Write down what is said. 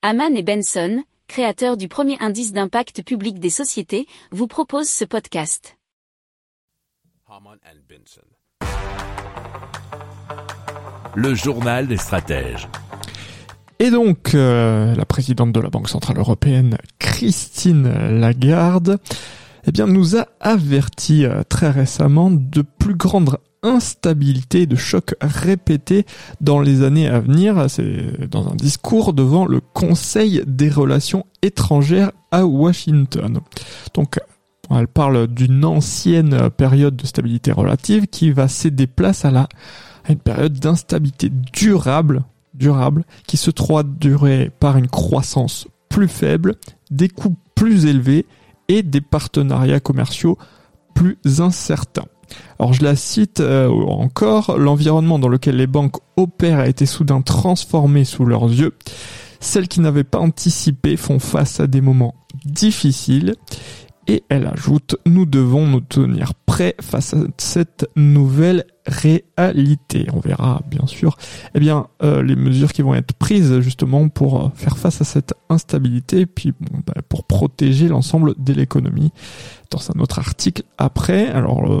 Haman et Benson, créateurs du premier indice d'impact public des sociétés, vous proposent ce podcast. Le journal des stratèges. Et donc, euh, la présidente de la Banque Centrale Européenne, Christine Lagarde, eh bien, nous a averti euh, très récemment de plus grande instabilité, de chocs répétés dans les années à venir. C'est dans un discours devant le Conseil des relations étrangères à Washington. Donc, elle parle d'une ancienne période de stabilité relative qui va céder place à la une période d'instabilité durable, durable, qui se traduirait par une croissance plus faible, des coûts plus élevés et des partenariats commerciaux plus incertains. Alors je la cite euh, encore, l'environnement dans lequel les banques opèrent a été soudain transformé sous leurs yeux. Celles qui n'avaient pas anticipé font face à des moments difficiles et elle ajoute, nous devons nous tenir prêts face à cette nouvelle réalité. On verra bien sûr eh bien, euh, les mesures qui vont être prises justement pour euh, faire face à cette instabilité et puis bon, bah, pour protéger l'ensemble de l'économie. Dans un autre article après, alors euh,